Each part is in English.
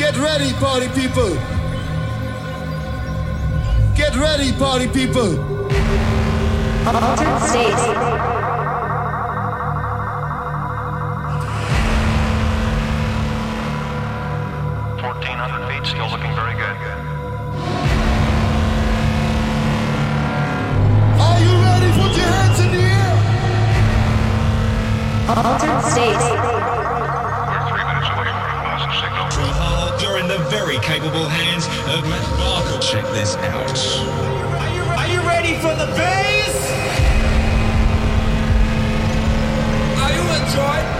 Get ready, party people. Get ready, party people. Check this out. Are you, are you ready for the bass? Are you enjoy?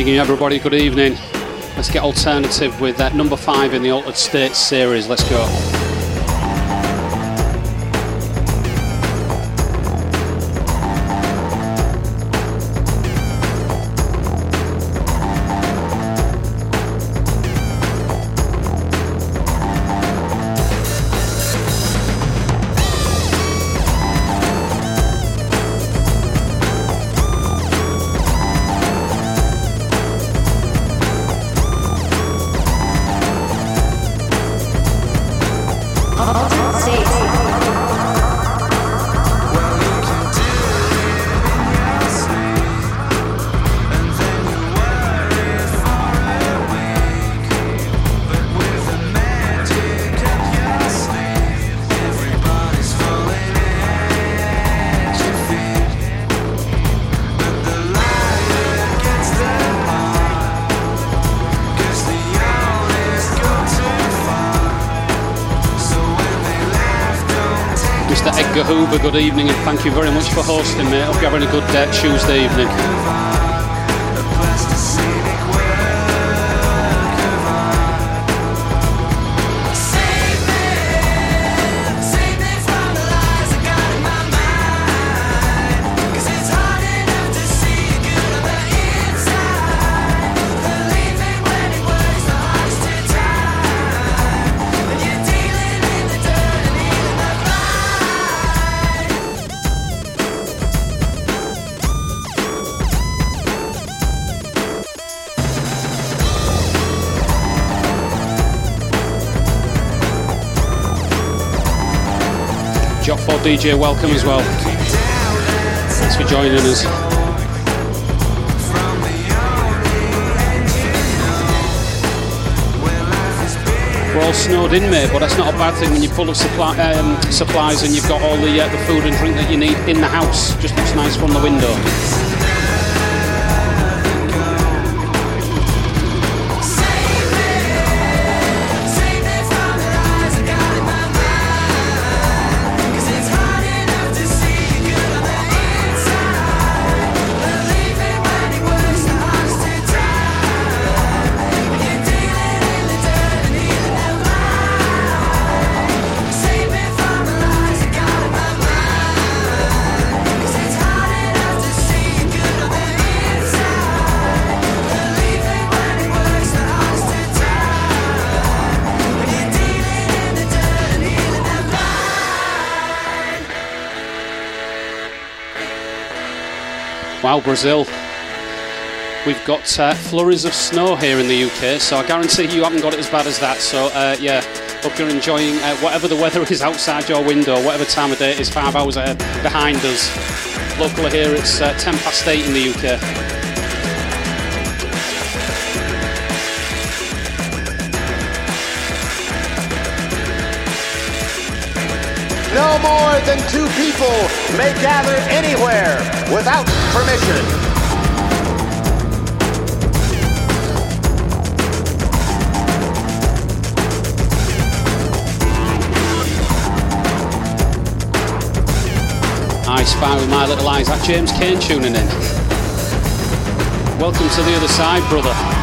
Evening, everybody. Good evening. Let's get alternative with that number five in the Altered States series. Let's go. Good evening and thank you very much for hosting, me. Hope you're having a good uh, Tuesday evening. DJ, welcome as well. Thanks for joining us. We're all snowed in, mate, but that's not a bad thing when you're full of supply, um, supplies and you've got all the, uh, the food and drink that you need in the house. Just looks nice from the window. Wow, Brazil. We've got uh, flurries of snow here in the UK, so I guarantee you haven't got it as bad as that. So, uh, yeah, hope you're enjoying uh, whatever the weather is outside your window, whatever time of day it is, five hours behind us. Locally here, it's uh, 10 past 8 in the UK. No more than two people may gather anywhere without permission. I spy with my little eyes. That James Kane tuning in. Welcome to the other side, brother.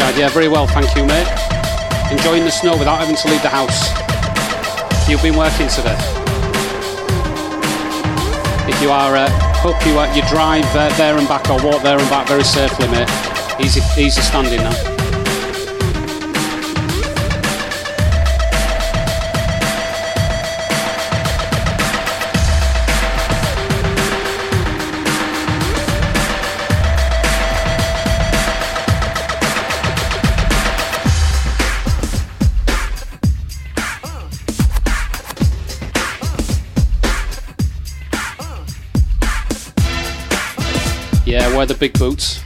Chad. Yeah, very well, thank you, mate. Enjoying the snow without having to leave the house. You've been working today. If you are, uh, hope you uh, you drive uh, there and back or walk there and back very safely, mate. Easy, easy standing now. wear the big boots.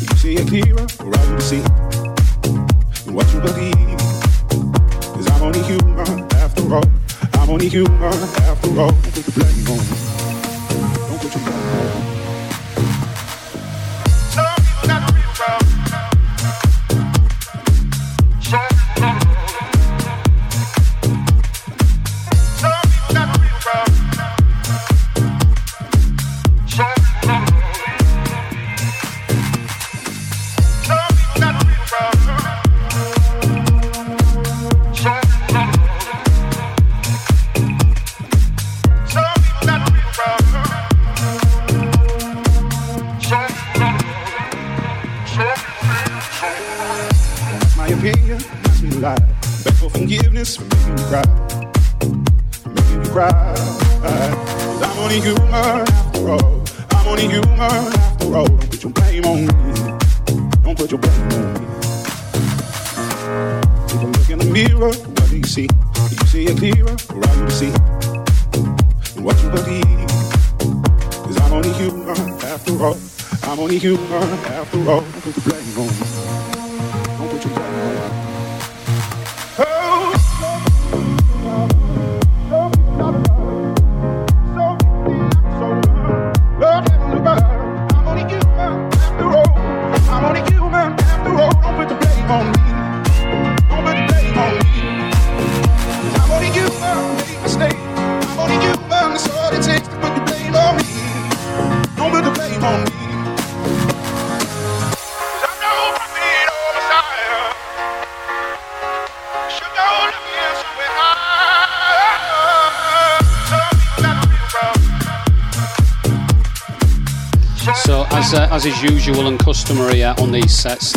You see it clearer, or I will see what you believe. Cause I'm only human after all. I'm only human after all. Don't put your blame on. Don't put your blame on.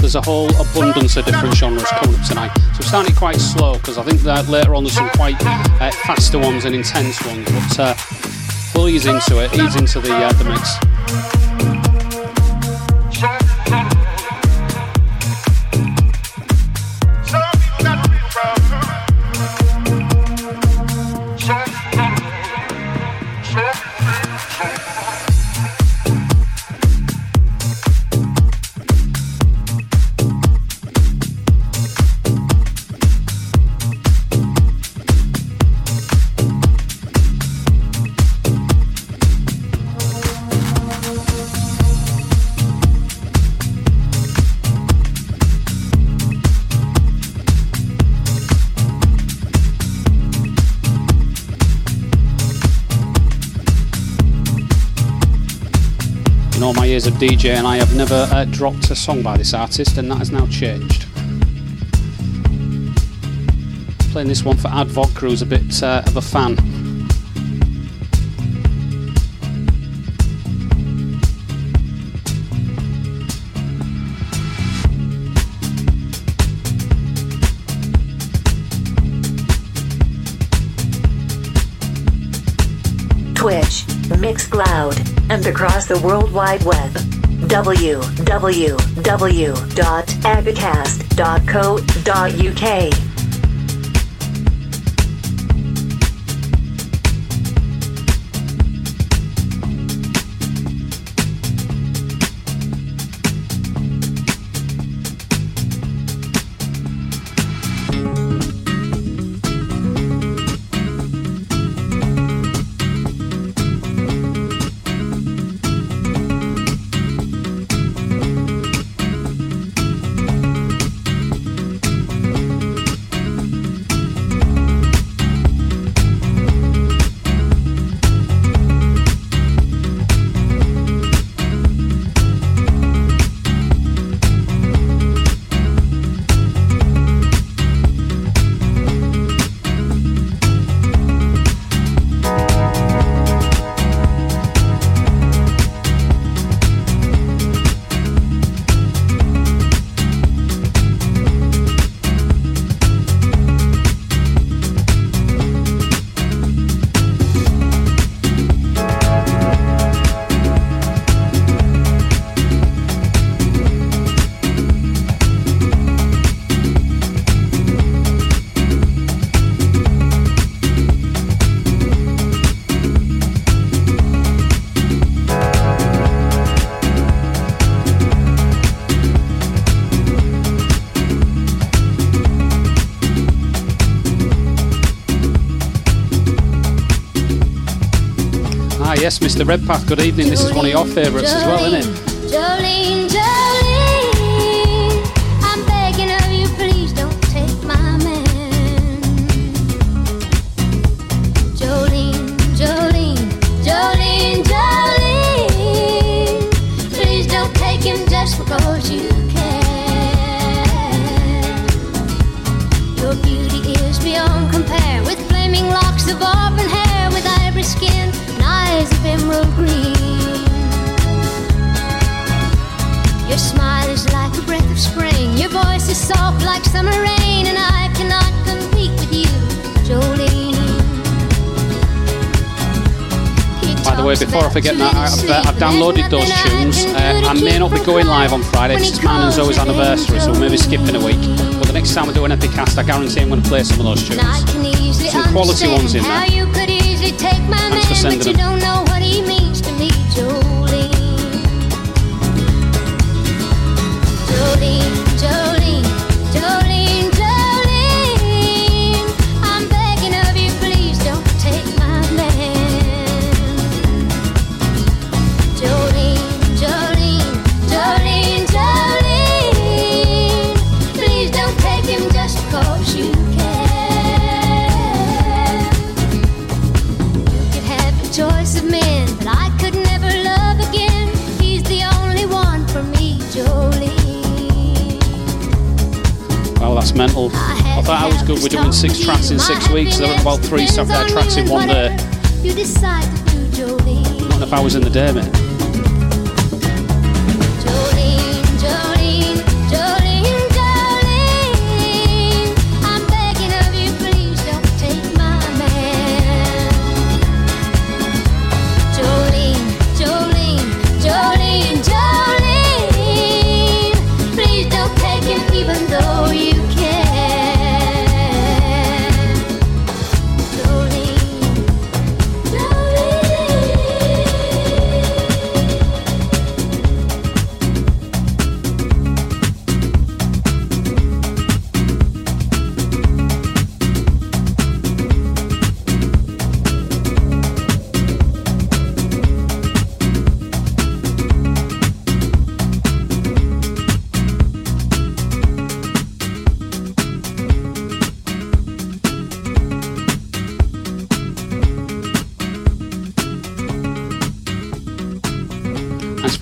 there's a whole abundance of different genres coming up tonight. So we're starting quite slow because I think that later on there's some quite uh, faster ones and intense ones. But uh, Will ease into it, ease into the, uh, the mix. DJ, and I have never uh, dropped a song by this artist, and that has now changed. Playing this one for Advog Crew is a bit uh, of a fan. Twitch, Mixcloud, and across the World Wide Web www.agricast.co.uk. yes, Mr. Redpath, good evening. This is one of your favourites as well, isn't it? Jolene, Jolene, I that, I've, uh, I've downloaded those tunes. Uh, I may not be going live on Friday because it's mine and Zoe's anniversary, so maybe skipping a week. But the next time we do an Epicast, I guarantee I'm going to play some of those tunes. I Some quality ones in there. you could easily take my Thanks for sending them. Mental. I thought I was good. We're doing six tracks in six weeks. There were about three uh, tracks in one day. You decide to do, Jolene. Not enough hours in the day, mate.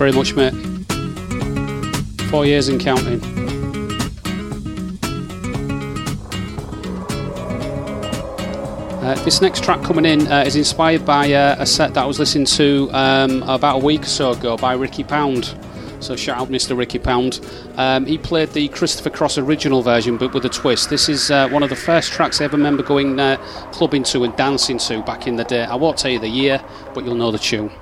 Very much, mate. Four years and counting. Uh, this next track coming in uh, is inspired by uh, a set that I was listening to um, about a week or so ago by Ricky Pound. So shout out Mr. Ricky Pound. Um, he played the Christopher Cross original version, but with a twist. This is uh, one of the first tracks I ever remember going uh, clubbing to and dancing to back in the day. I won't tell you the year, but you'll know the tune.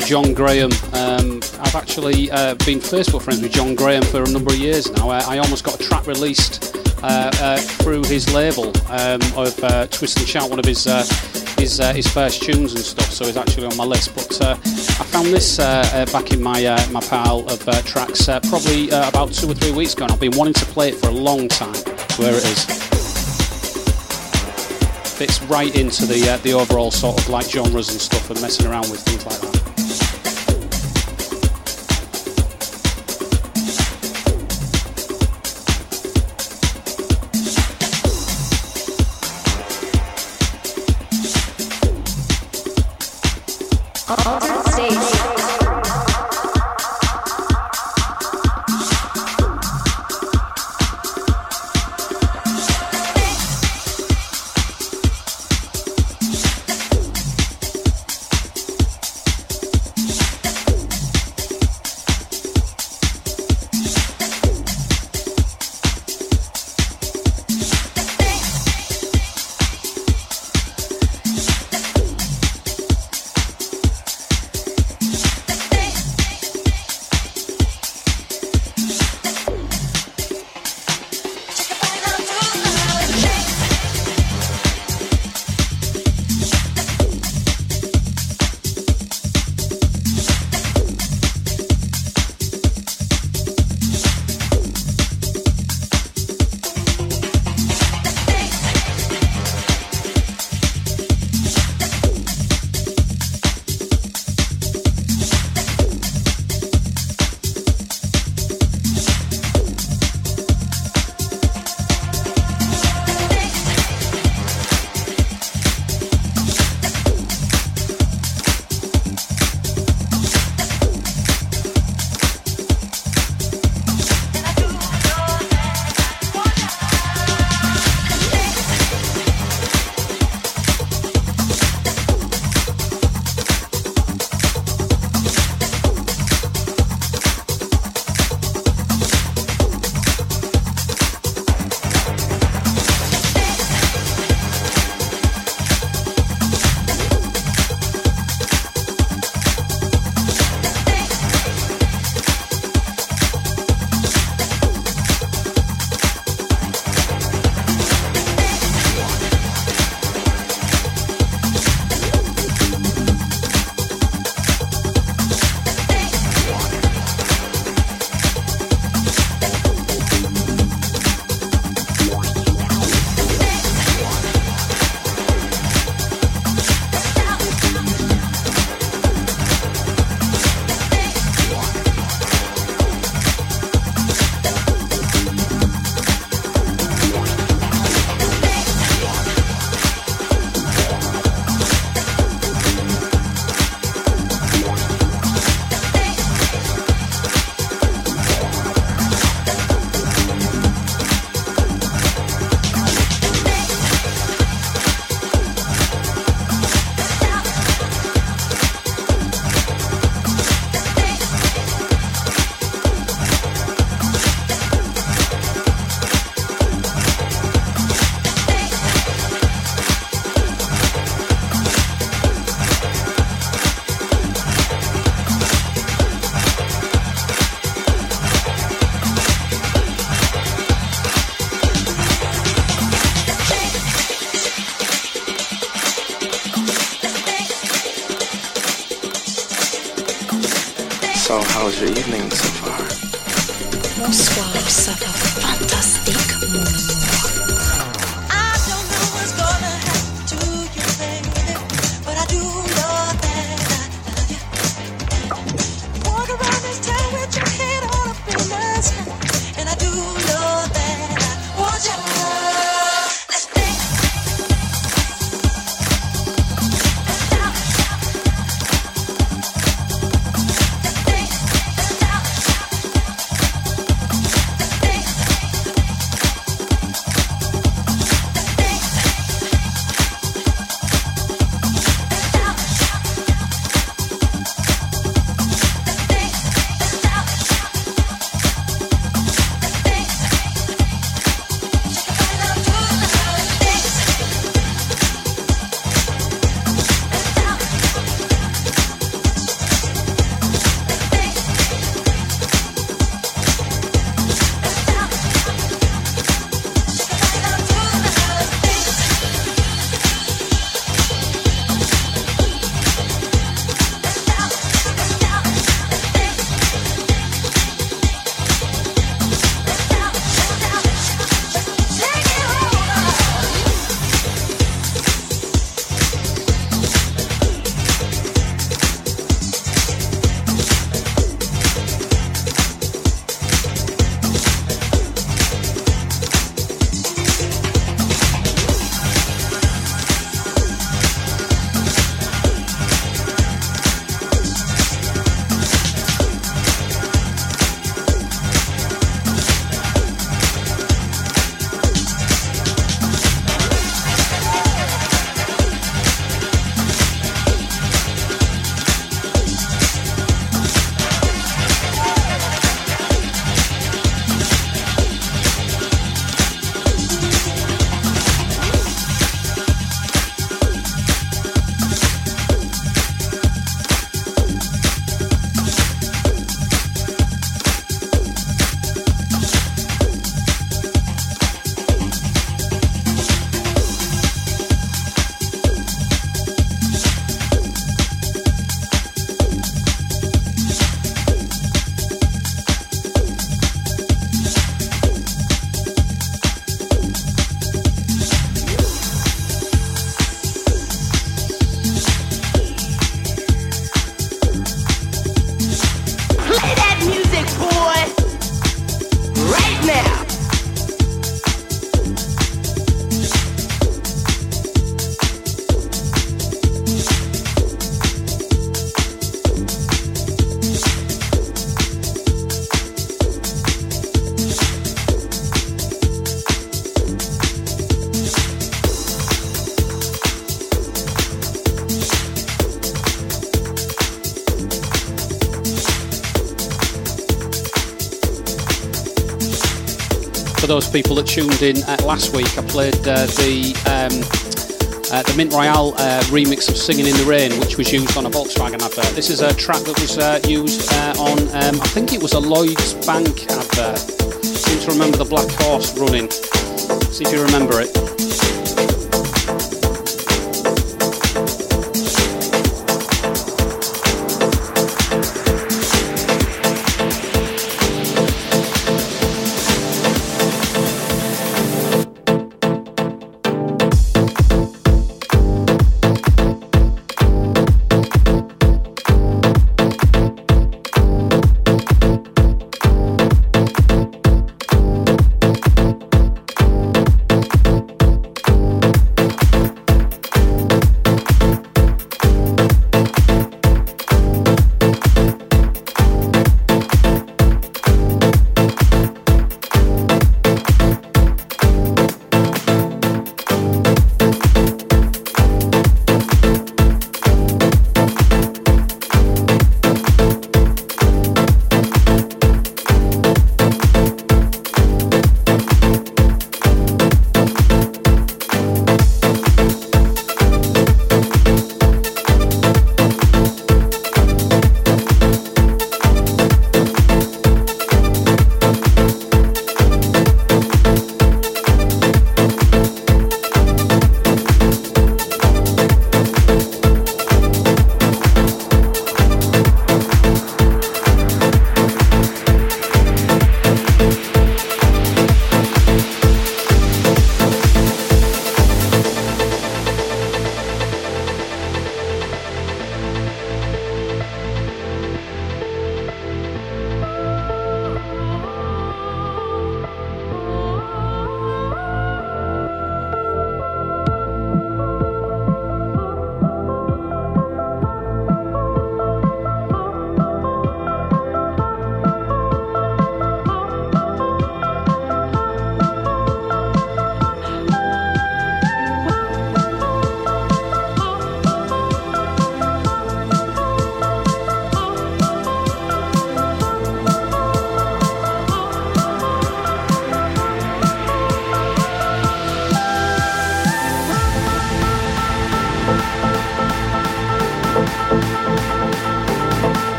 John Graham. Um, I've actually uh, been Facebook friends with John Graham for a number of years now. I, I almost got a track released uh, uh, through his label um, of uh, Twist and Shout, one of his uh, his, uh, his first tunes and stuff. So he's actually on my list. But I found this back in my my pile of tracks probably about two or three weeks ago. And I've been wanting to play it for a long time. Where it is fits right into the uh, the overall sort of like genres and stuff and messing around with things like that. Those people that tuned in uh, last week, I played uh, the um, uh, the Mint Royale uh, remix of "Singing in the Rain," which was used on a Volkswagen advert. This is a track that was uh, used uh, on, um, I think it was a Lloyd's Bank advert. seem to remember the black horse running. See if you remember it.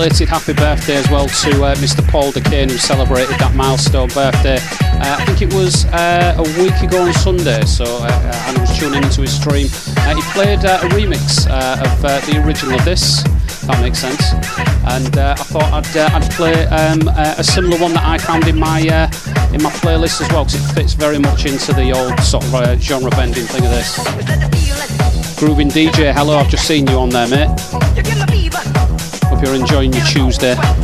Belated happy birthday as well to uh, Mr. Paul DeCane who celebrated that milestone birthday. Uh, I think it was uh, a week ago on Sunday, so uh, uh, I was tuning into his stream. Uh, he played uh, a remix uh, of uh, the original of this. If that makes sense. And uh, I thought I'd, uh, I'd play um, uh, a similar one that I found in my uh, in my playlist as well because it fits very much into the old sort of uh, genre bending thing of this. Grooving DJ, hello, I've just seen you on there, mate. Hope you're enjoying your Tuesday.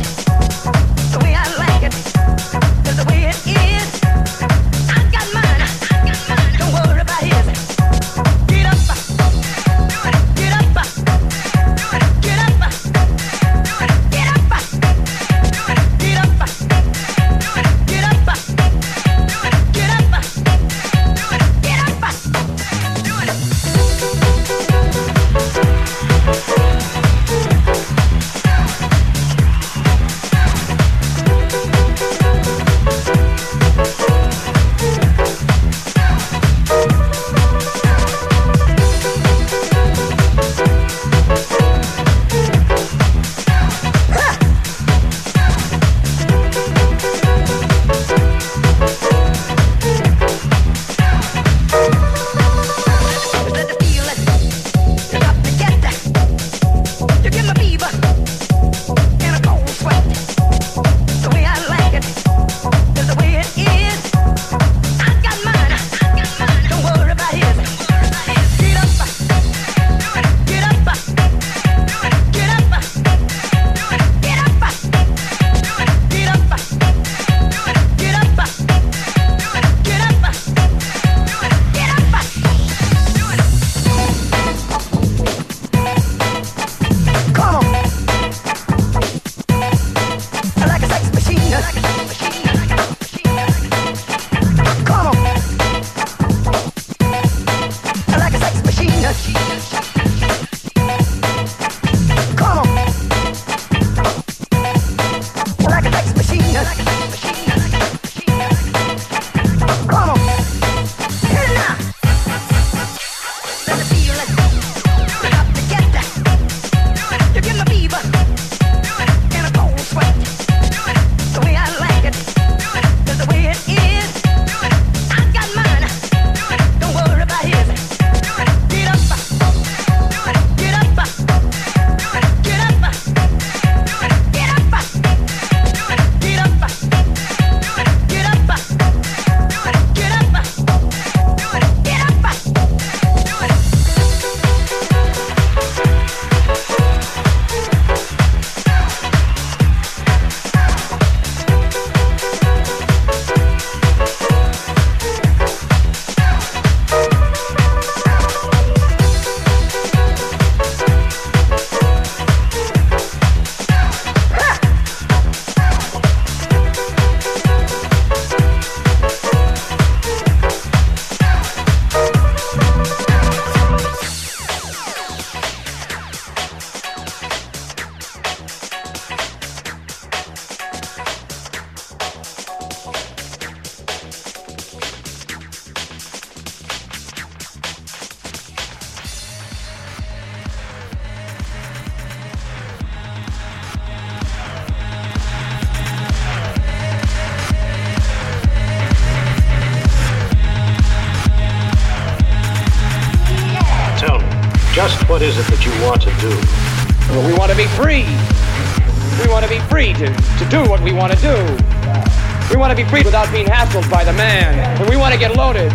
Get loaded.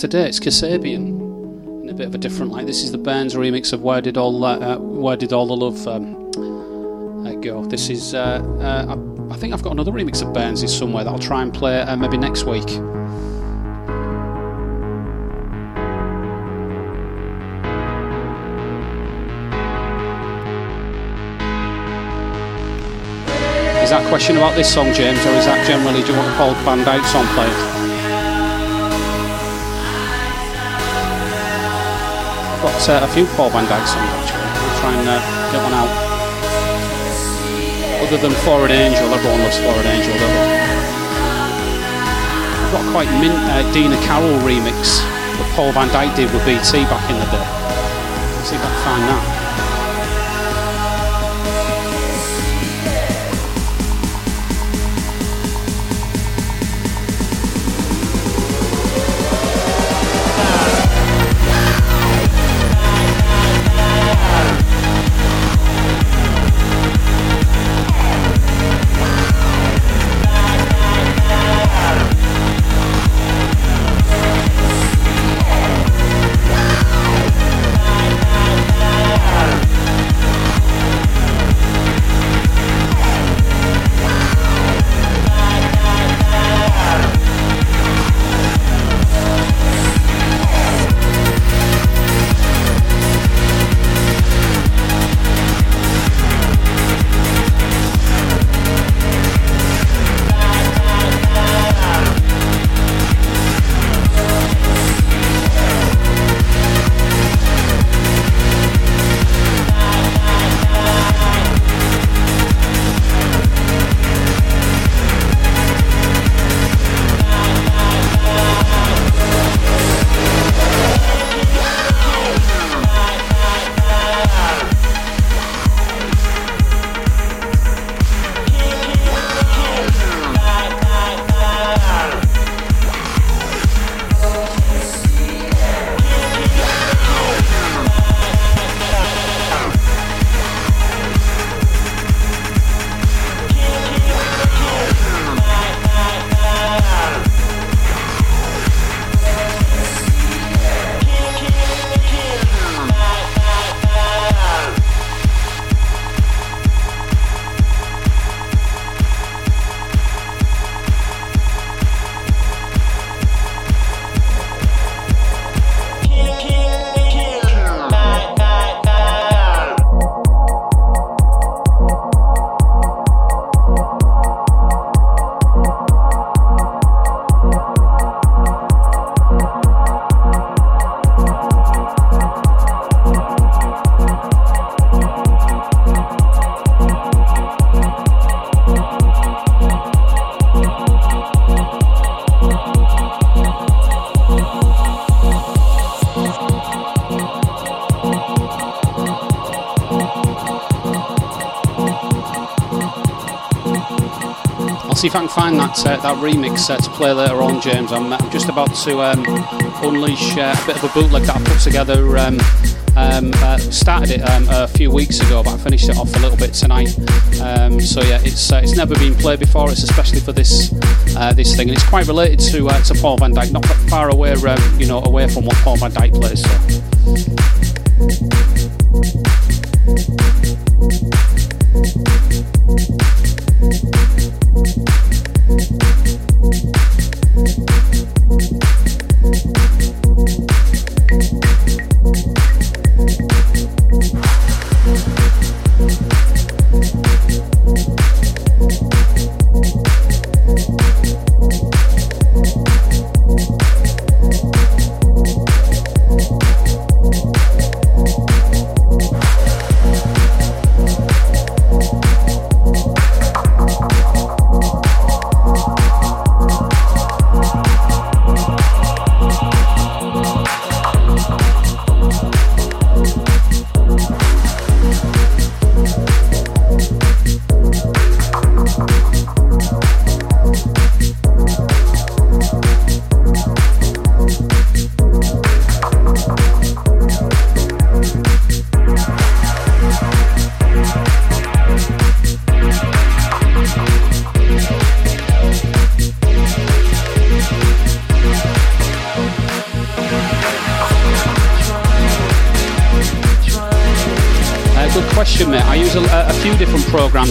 Today. It's Kasabian in a bit of a different light. This is the Burns remix of Where Did All uh, uh, Where Did All the Love um, uh, Go. This is uh, I, I think I've got another remix of Burns' somewhere that I'll try and play maybe next week. Is that question about this song, James, or is that generally do you want a Paul van Dyk song played? Got uh, a few Paul van Dyk songs actually. I'll try and uh, get one out. Other than For An Angel, everyone loves For An Angel, don't they? Got quite mint uh, Dina Carroll remix that Paul van Dyk did with BT back in the day. Let's see if I can find that. See if I can find that uh, that remix uh, to play later on, James. I'm, just about to um, unleash uh, a bit of a bootleg that I put together. Um, um, uh, started it um, a few weeks ago, but I finished it off a little bit tonight. Um, so yeah, it's uh, it's never been played before. It's especially for this uh, this thing, and it's quite related to to Paul van Dyk, not far away, um, you know, away from what Paul van Dyk plays. So.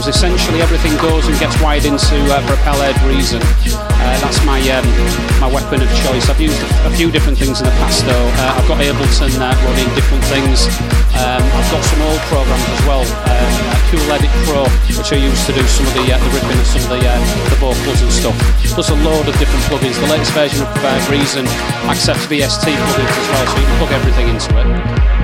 Essentially, everything goes and gets wired into uh, Propellerhead Reason. Uh, that's my um, my weapon of choice. I've used a, few different things in the past, though. Uh, I've got Ableton uh, running different things. Um, I've got some old programs as well. Um, Cool Edit Pro, which I use to do some of the, uh, the ripping of some of the, uh, the vocals and stuff. Plus a load of different plugins. The latest version of Reason accepts VST plugins as well, so you can plug everything into it.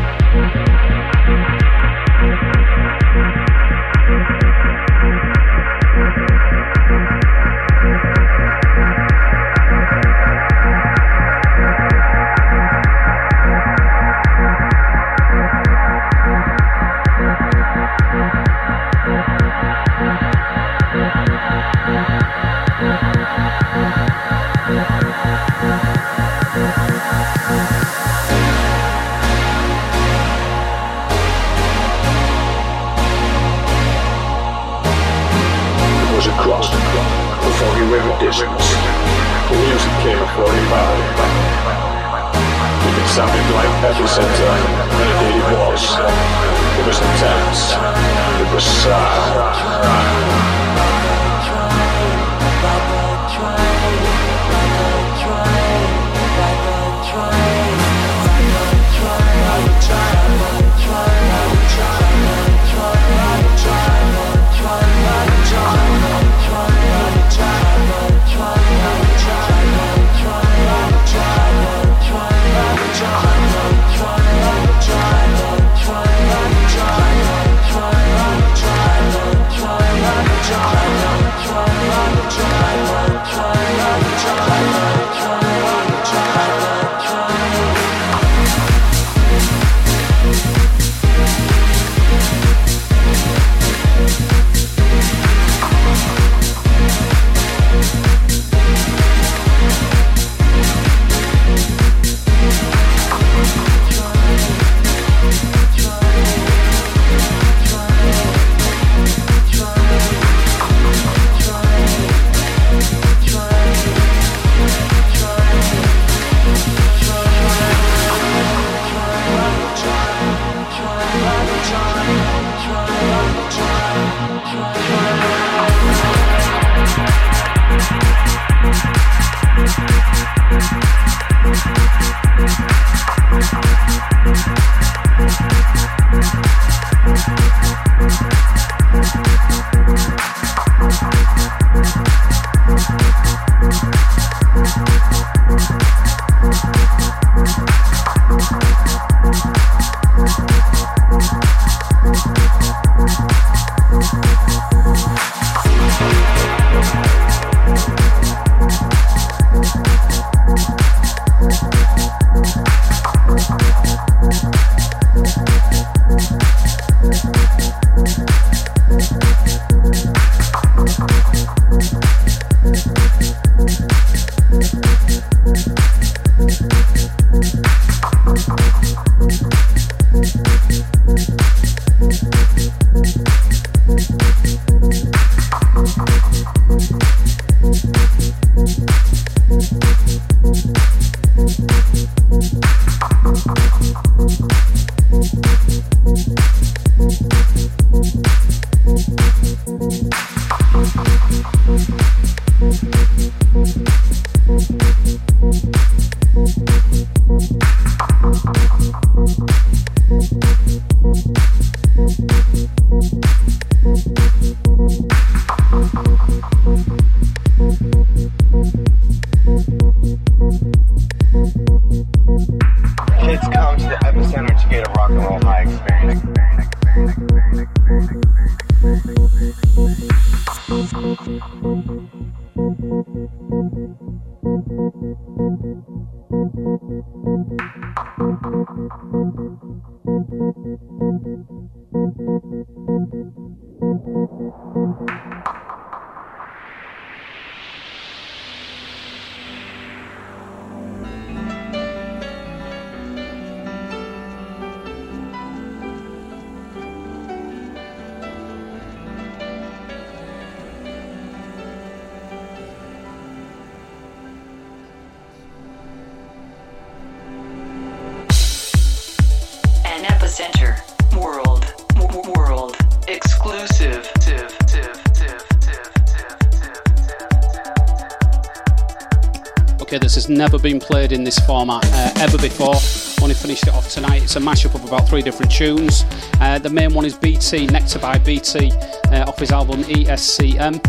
Played in this format uh, ever before. Only finished it off tonight. It's a mashup of about three different tunes. Uh, the main one is BT, Nectar by BT, uh, off his album ESCM.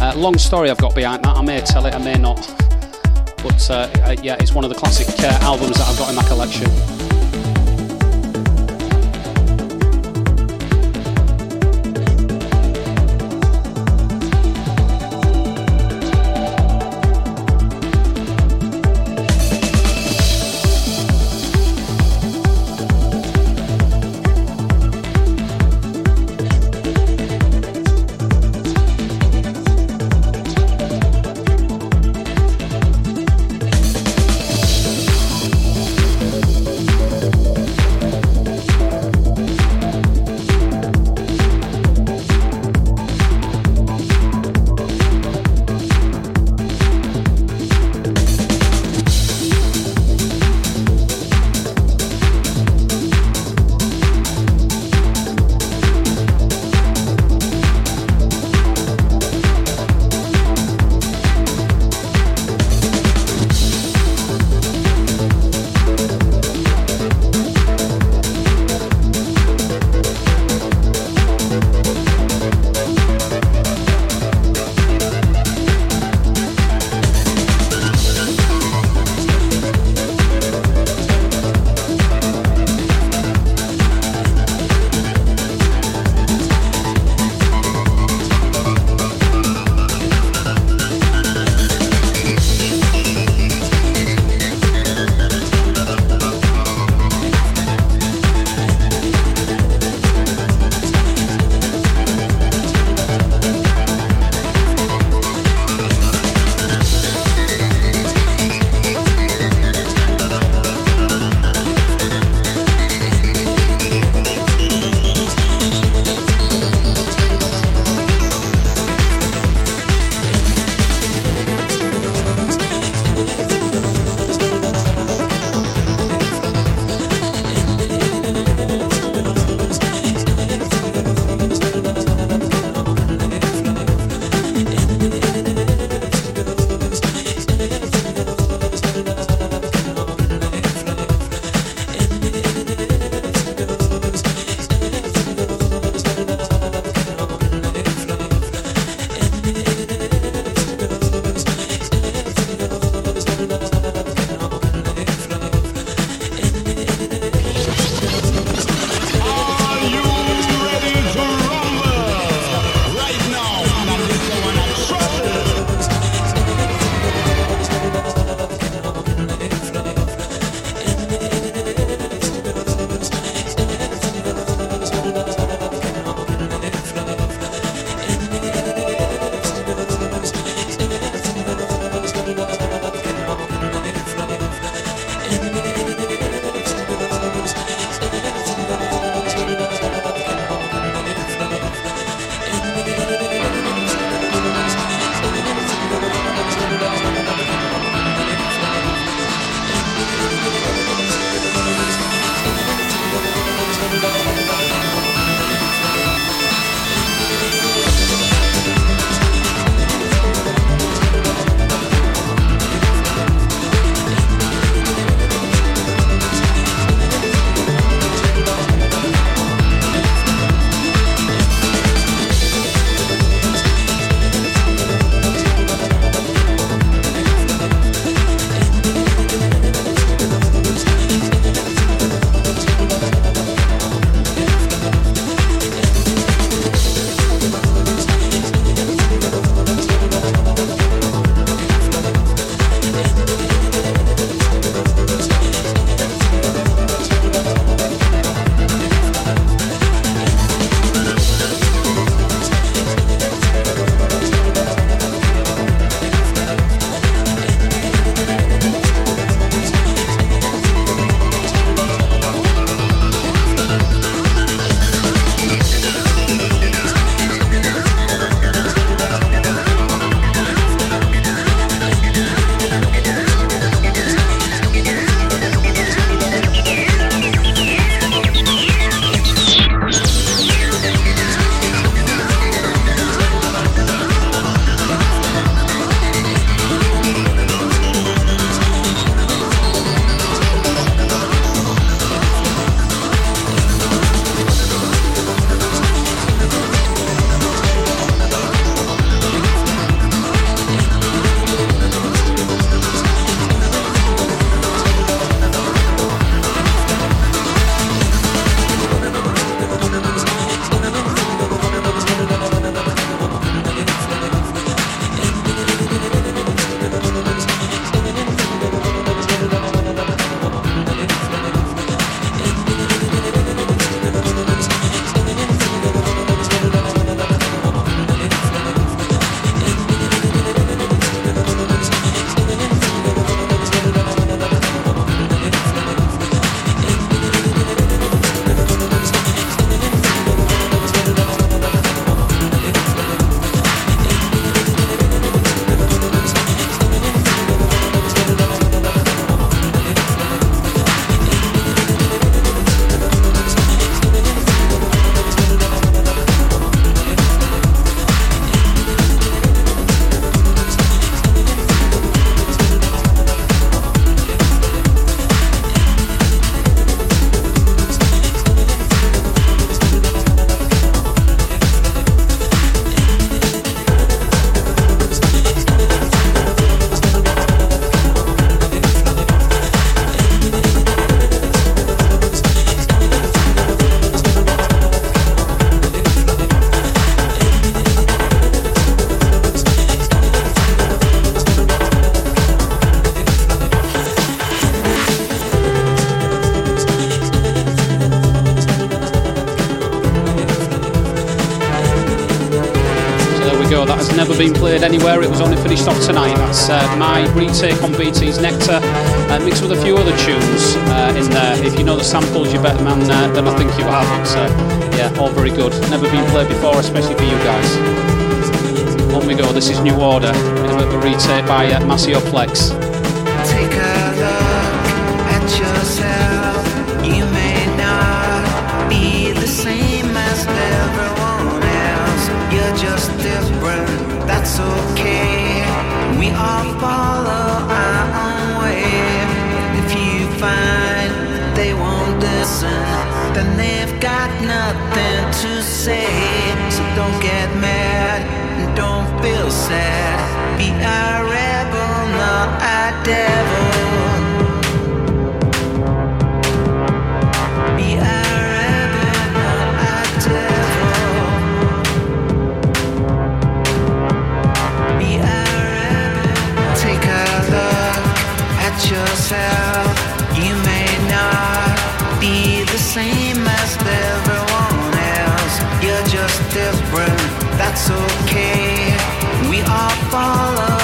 Uh, long story I've got behind that. I may tell it, I may not. But uh, uh, yeah, it's one of the classic albums that I've got in my collection. It was only finished off tonight. That's uh, my retake on BT's Nectar, uh, mixed with a few other tunes uh, in there. If you know the samples, you're better man uh, than I think you have. It's, uh, yeah, all very good. Never been played before, especially for you guys. On we go. This is New Order in a bit of a retake by uh, Maceo That's okay. We all follow our own way. If you find they won't listen, then they've got nothing to say. So don't get mad and don't feel sad. Be a rebel, not a devil. You may not be the same as everyone else. You're just different. That's okay. We all follow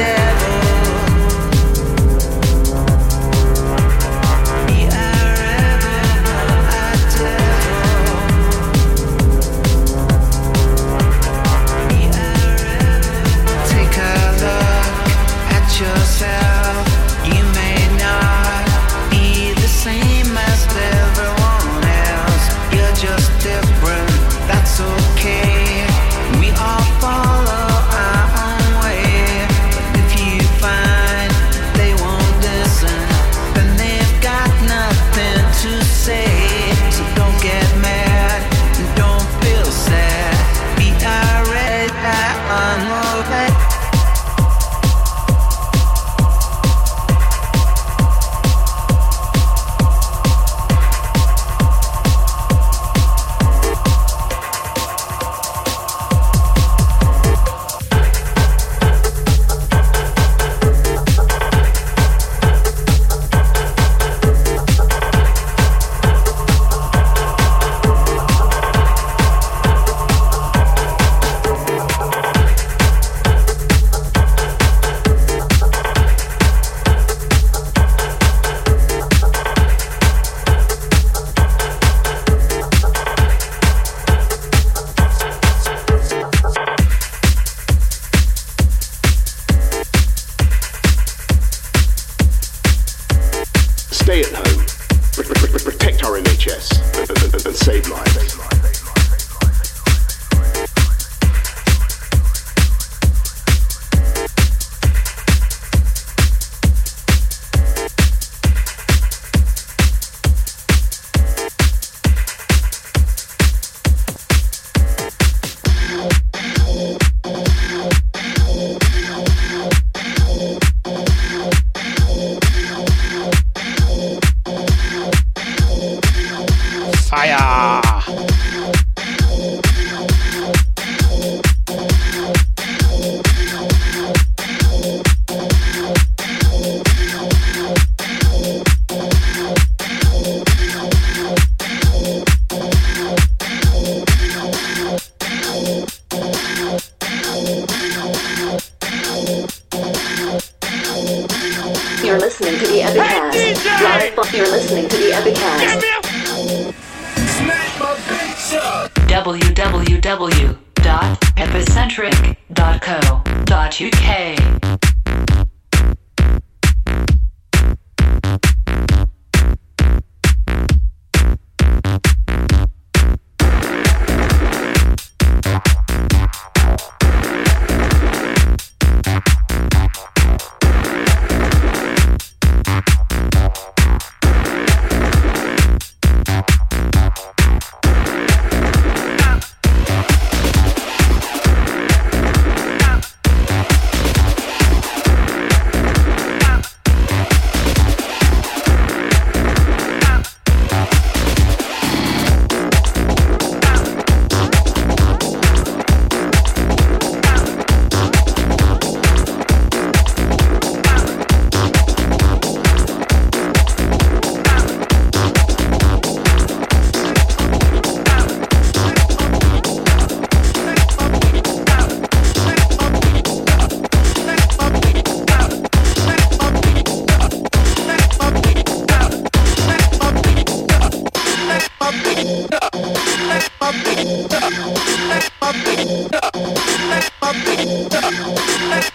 a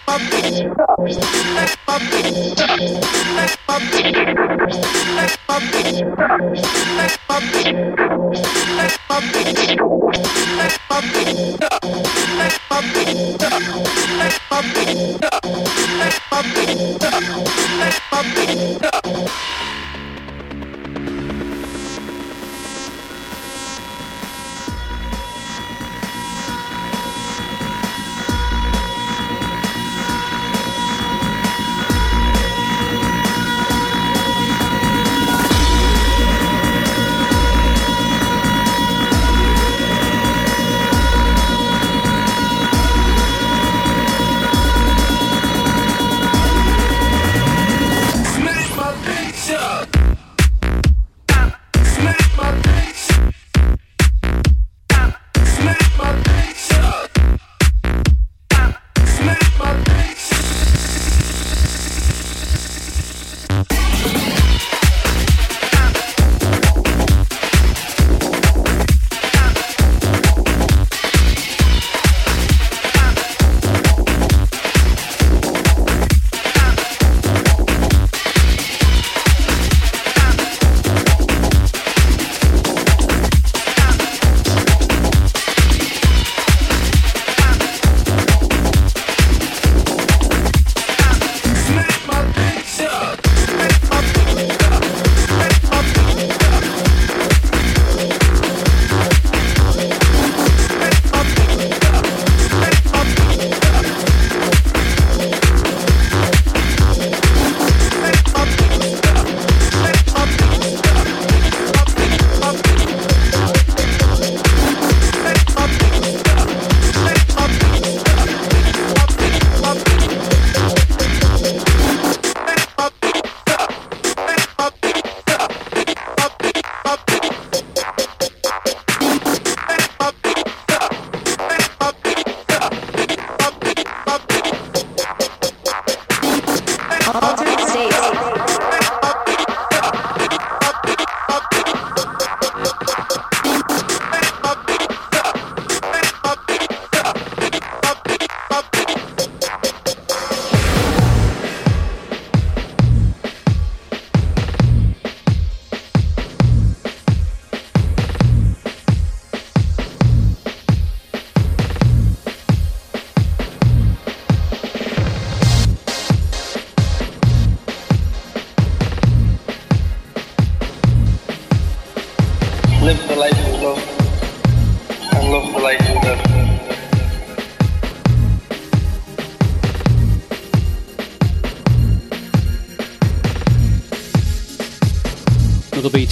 Stay at home. Pr- pr- pr- Protect our NHS and, and- and- and save lives. Fire! You're listening to the Epicast. Live from- You're listening to the Epicast. www.epicentric.co.uk. Smack my bitch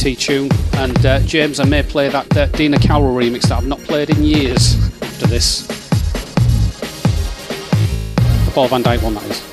tune. And uh, James, I may play that uh, Dina Carroll remix that I've not played in years after this. The Paul van Dyk one, that is.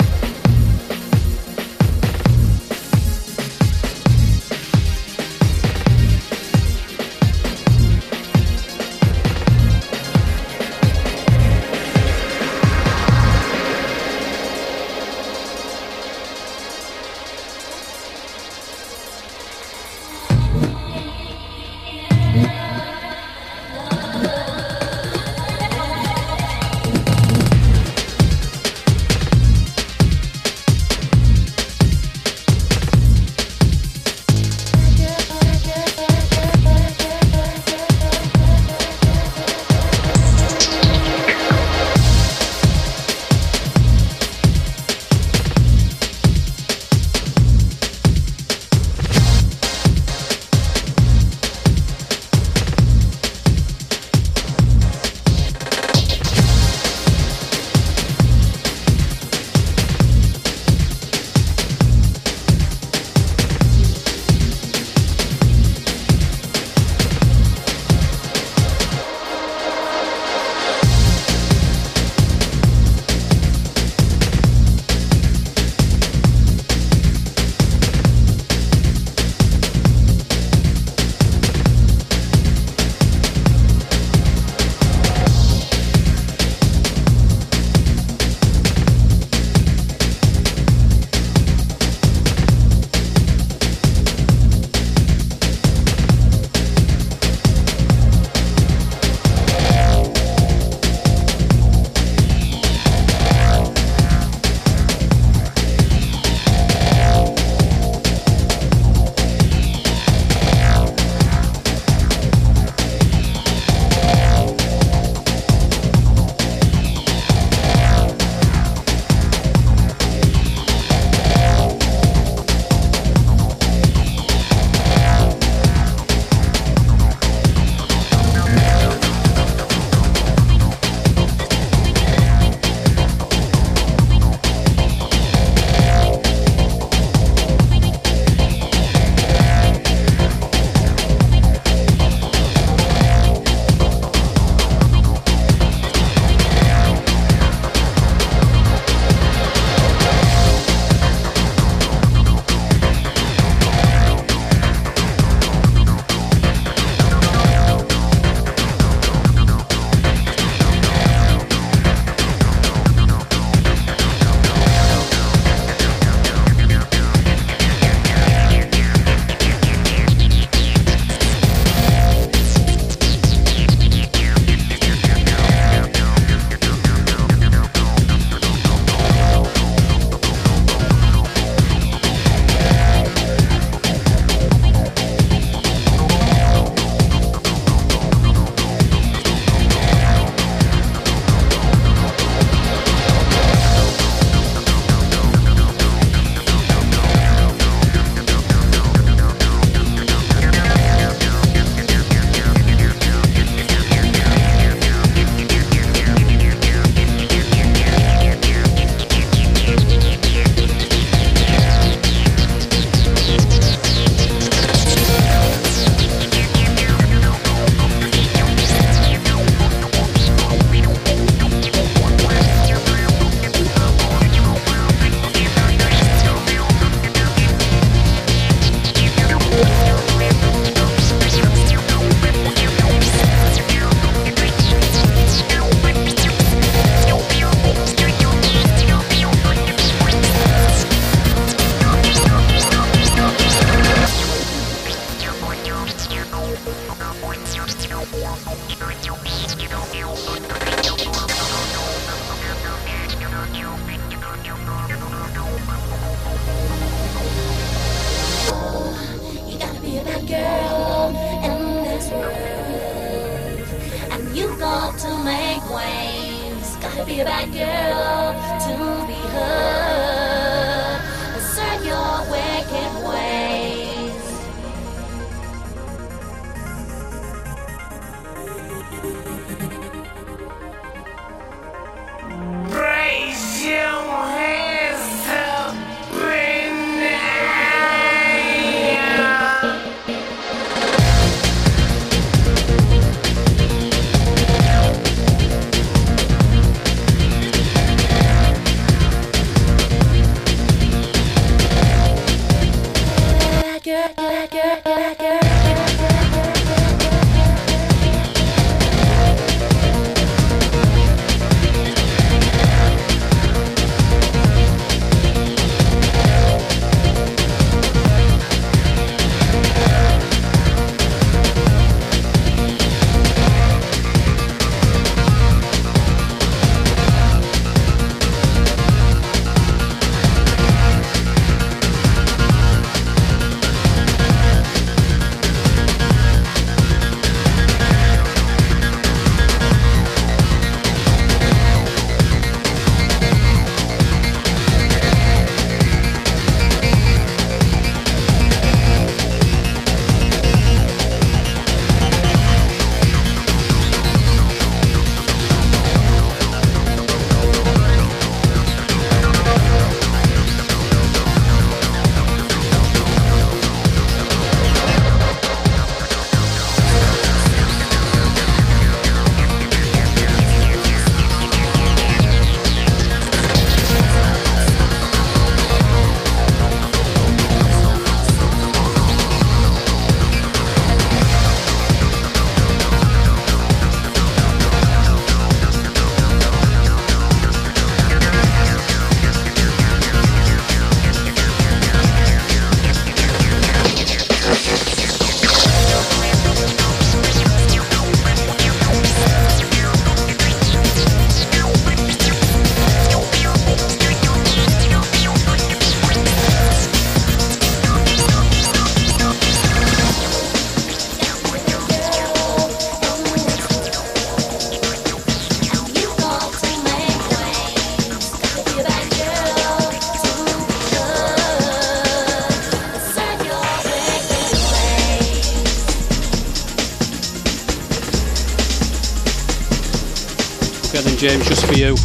Just for you.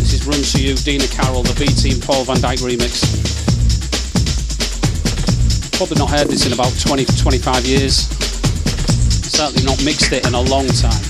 This is Run to You, Dina Carroll, the B Team Paul van Dyk remix. Probably not heard this in about 20 to 25 years. Certainly not mixed it in a long time.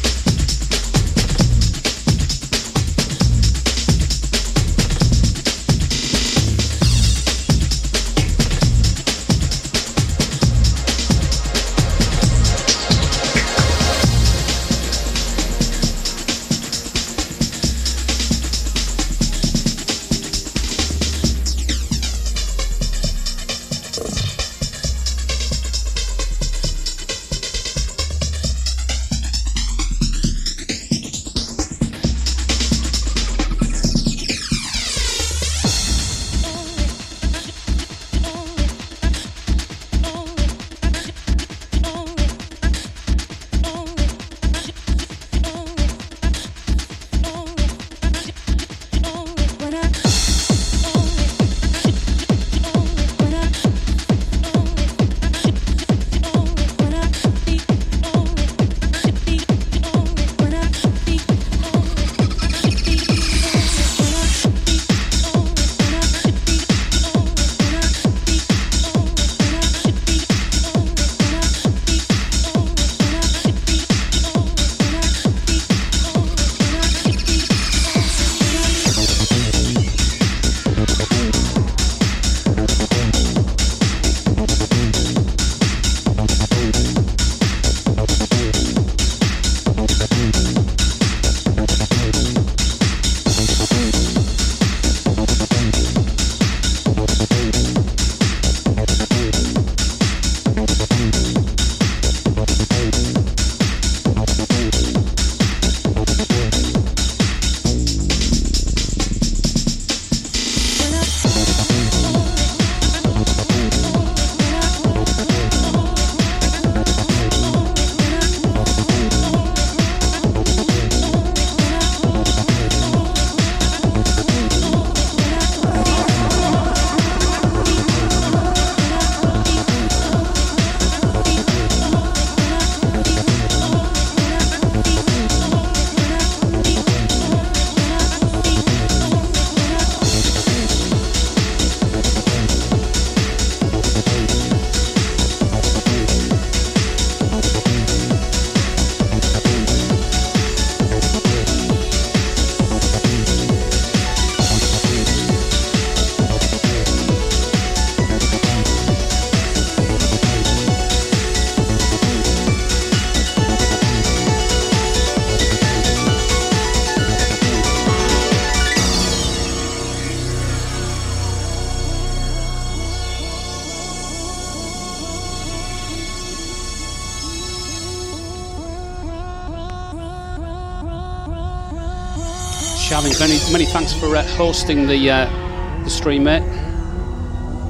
Many, thanks for uh, hosting the, uh, the stream, mate.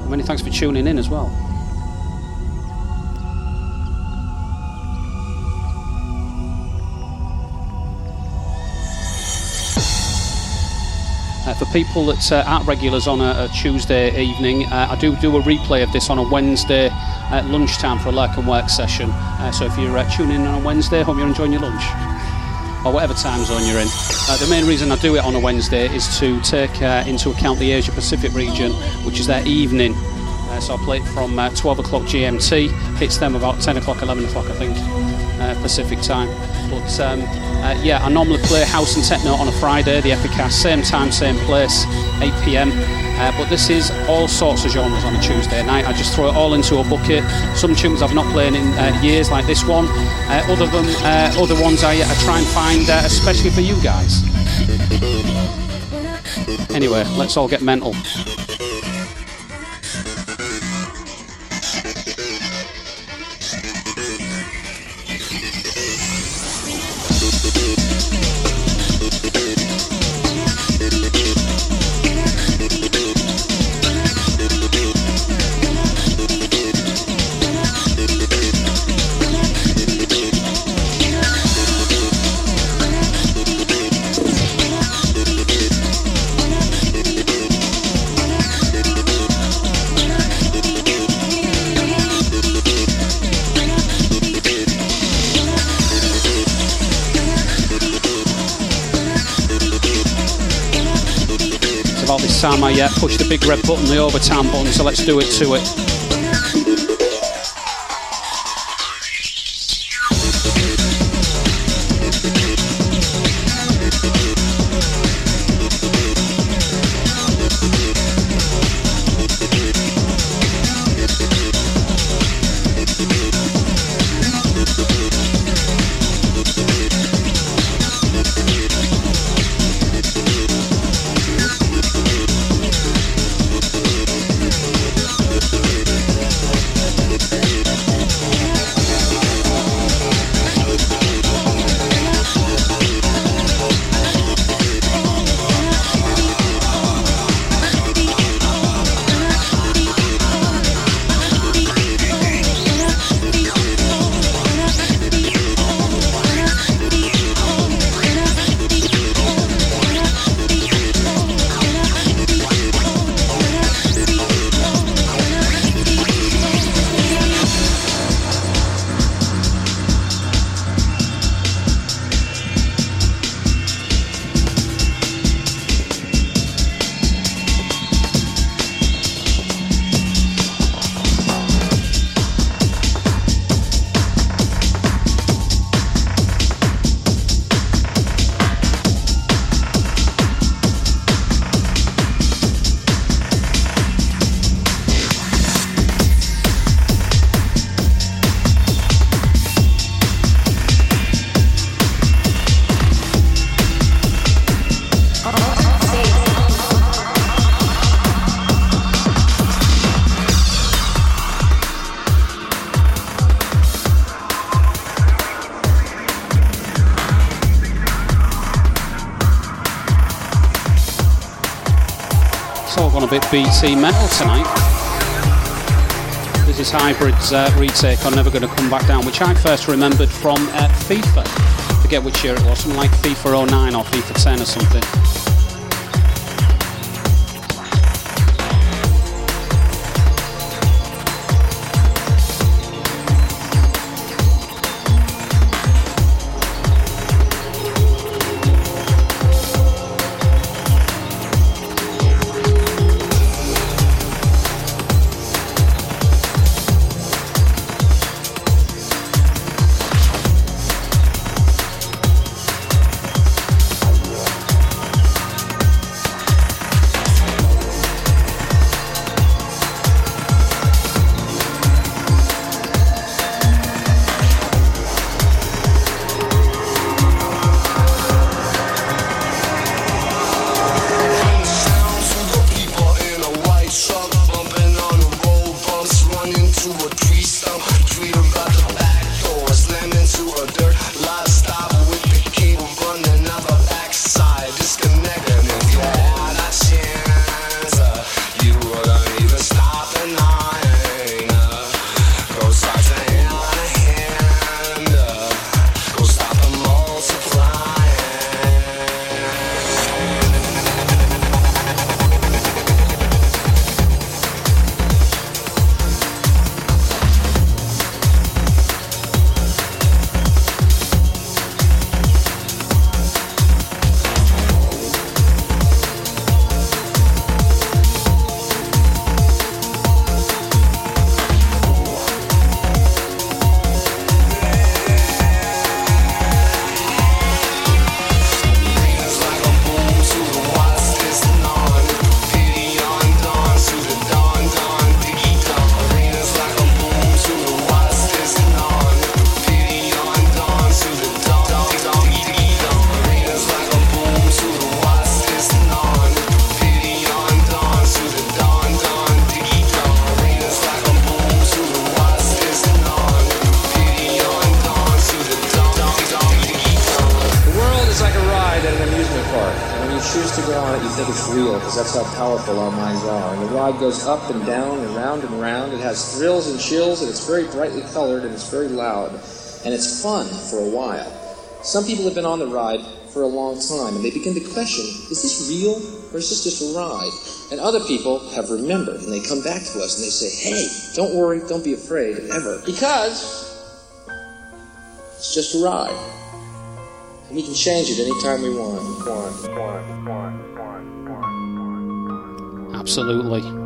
Many thanks for tuning in as well. Uh, for people that uh, aren't regulars on a, a Tuesday evening, uh, I do do a replay of this on a Wednesday at lunchtime for a lurk and work session. Uh, so if you're uh, tuning in on a Wednesday, hope you're enjoying your lunch or whatever time zone you're in. Uh, the main reason I do it on a Wednesday is to take uh, into account the Asia Pacific region, which is their evening. Uh, so I play it from uh, 12 o'clock GMT, hits them about 10 o'clock, 11 o'clock, I think, uh, Pacific time. But um, uh, yeah, I normally play house and techno on a Friday, the Epicast, same time, same place, 8 pm. Uh, but this is all sorts of genres on a Tuesday night. I just throw it all into a bucket. Some tunes I've not played in uh, years, like this one. Uh, other them, uh, other ones I, I, try and find, uh, especially for you guys. Anyway, let's all get mental. Big red button, the overtime button, so let's do it to it. Bit BT metal tonight. This is Hybrid's uh, retake on Never Gonna Come Back Down, which I first remembered from uh, FIFA. forget which year it was, something like FIFA 09 or FIFA 10 or something. Choose to go on it, you think it's real because that's how powerful our minds are. And the ride goes up and down and round and round. It has thrills and chills, and it's very brightly colored and it's very loud. And it's fun for a while. Some people have been on the ride for a long time and they begin to question is this real or is this just a ride? And other people have remembered and they come back to us and they say, hey, don't worry, don't be afraid ever. Because it's just a ride. We can change it anytime we want. Absolutely.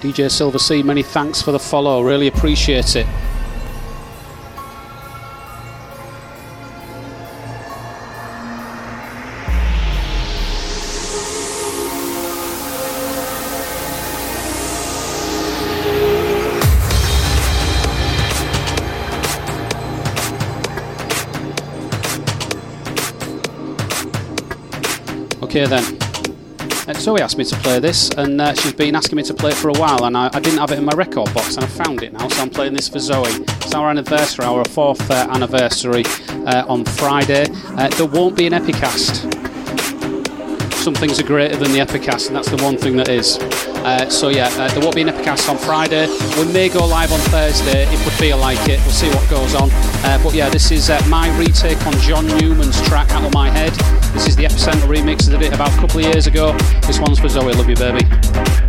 DJ Silver Sea, many thanks for the follow. Really appreciate it. Okay then. Uh, Zoe asked me to play this, and uh, she's been asking me to play it for a while, and I, I, didn't have it in my record box, and I found it now, so I'm playing this for Zoe. It's our anniversary, our fourth uh, anniversary uh, on Friday. Uh, there won't be an Epicast. Some things are greater than the Epicast, and that's the one thing that is. Uh, so yeah, there won't be an Epicast on Friday. We may go live on Thursday if we feel like it. We'll see what goes on. but yeah, this is my retake on John Newman's track "Out of My Head." This is the Epicentre remix that did about a couple of years ago. This one's for Zoe. Love you, baby.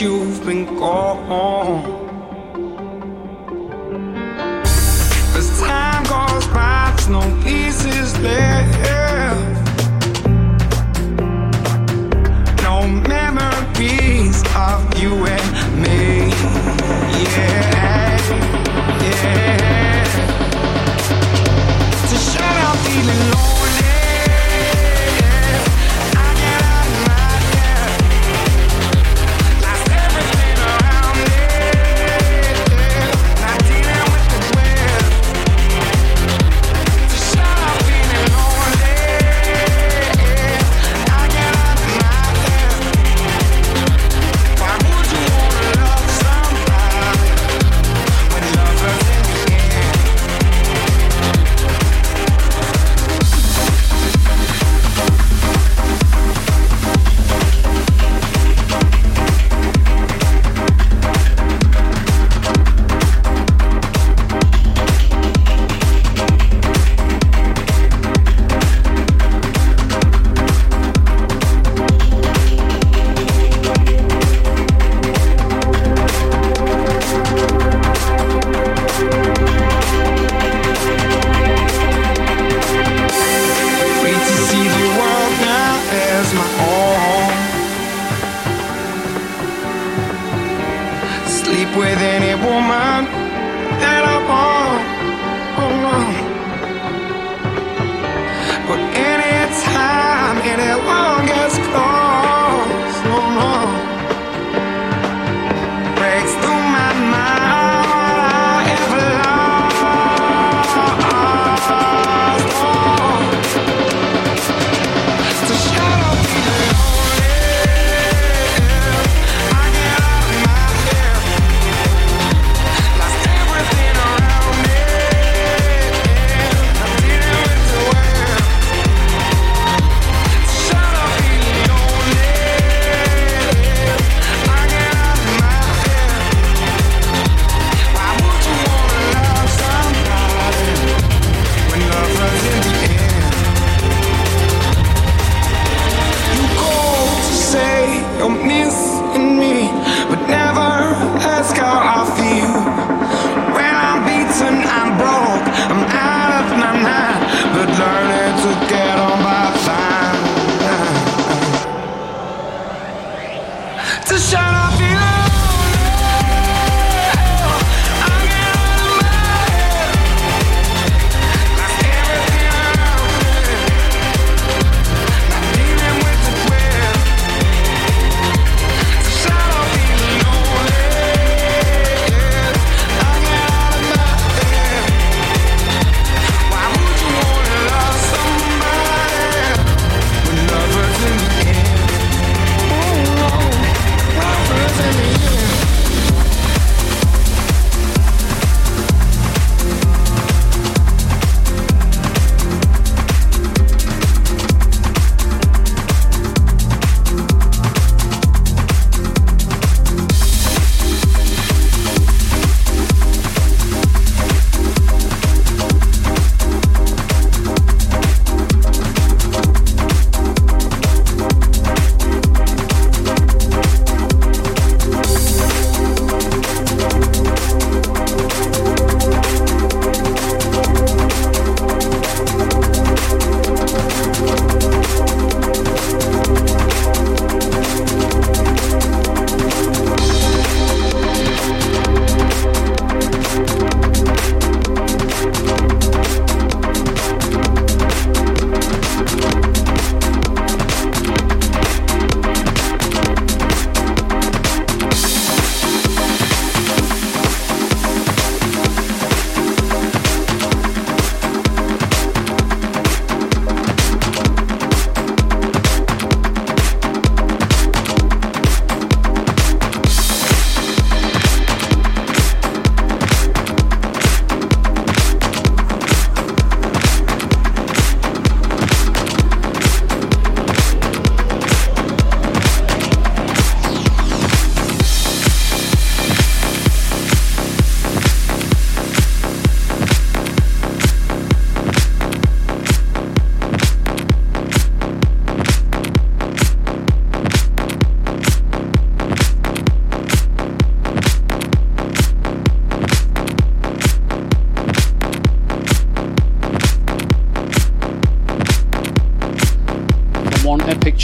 You've been gone.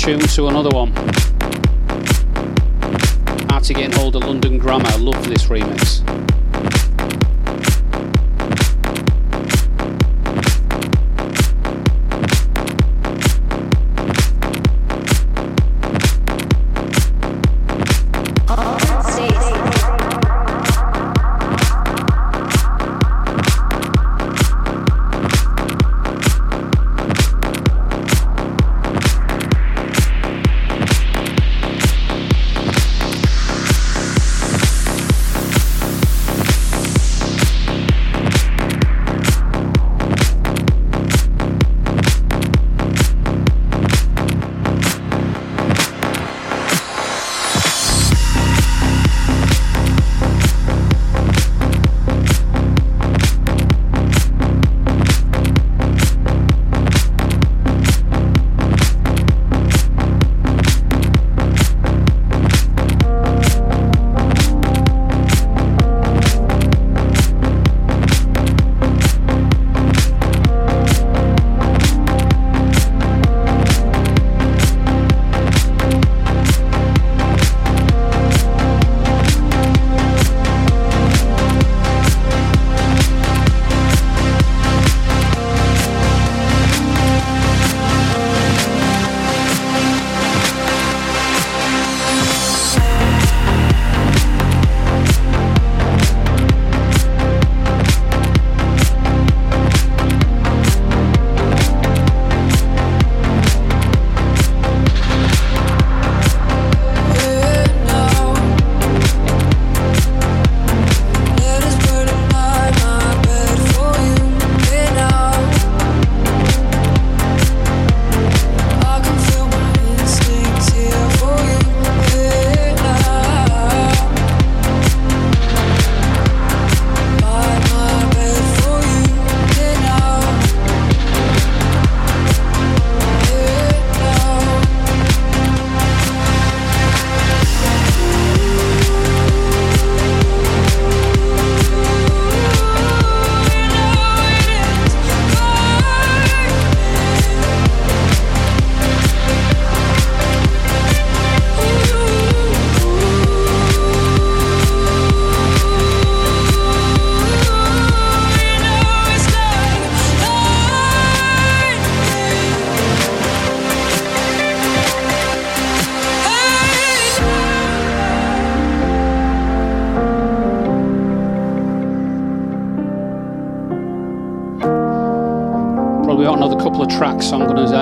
Tune to another one. Hard to get hold of London Grammar. Love this remix.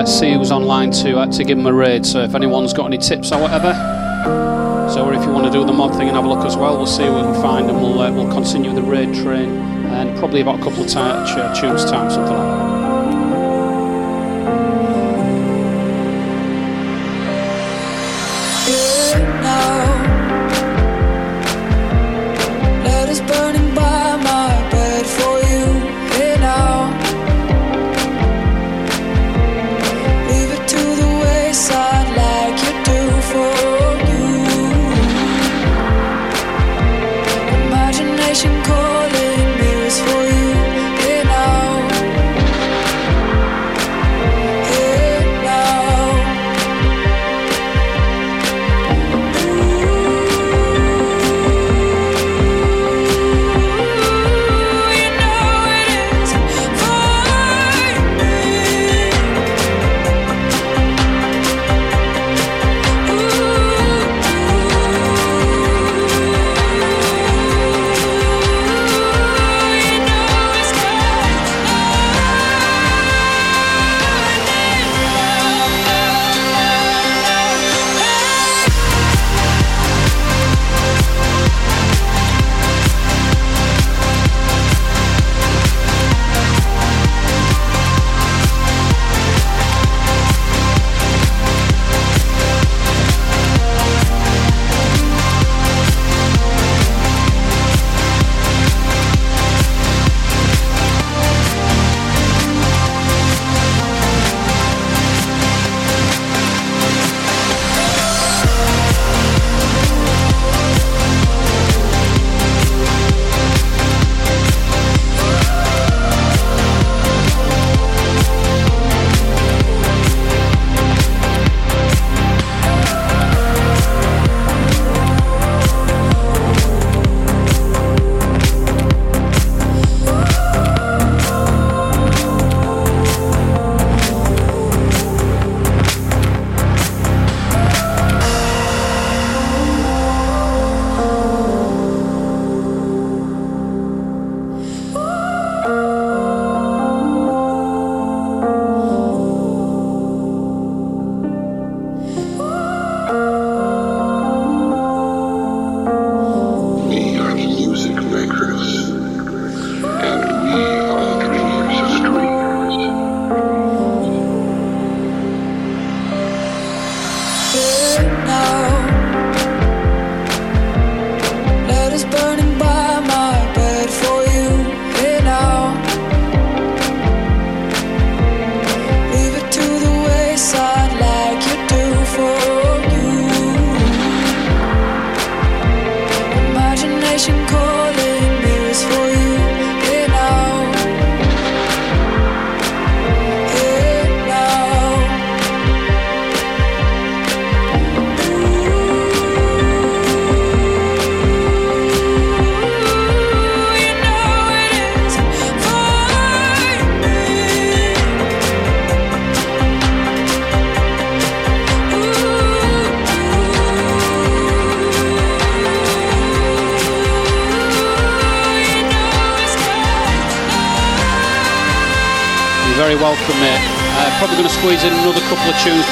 Uh, see who's online to uh, to give them a raid. So if anyone's got any tips or whatever, so or if you want to do the mod thing and have a look as well, we'll see what we can find and we'll uh, we'll continue the raid train and probably about a couple of ch- tunes time, something like that.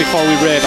Before we raid.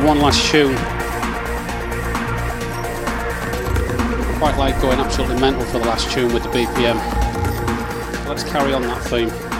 For one last tune. Quite like going absolutely mental for the last tune with the BPM. Let's carry on that theme.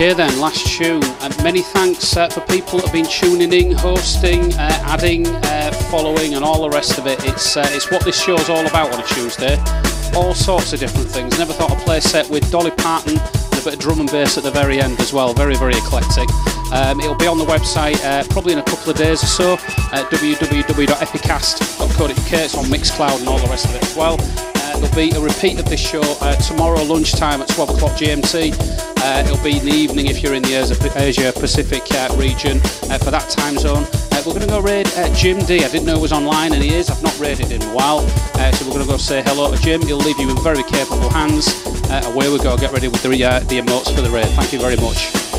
Okay, then, last tune. And many thanks uh, for people that have been tuning in, hosting, uh, adding, uh, following, and all the rest of it. It's uh, it's what this show's all about on a Tuesday. All sorts of different things. Never thought I'd play a set with Dolly Parton and a bit of drum and bass at the very end as well. Very, very eclectic. Um, it'll be on the website uh, probably in a couple of days or so. Uh, www.epicast.co.uk. It's on Mixcloud and all the rest of it as well. Uh, there'll be a repeat of this show uh, tomorrow lunchtime at 12 o'clock GMT. Uh, it'll be in the evening if you're in the Asia, Pacific uh, region uh, for that time zone. Uh, we're going to go raid Jim D. I didn't know he was online and he is. I've not raided in a while. So we're going to go say hello to Jim. He'll leave you in very capable hands. Away we go. Get ready with the, the emotes for the raid. Thank you very much.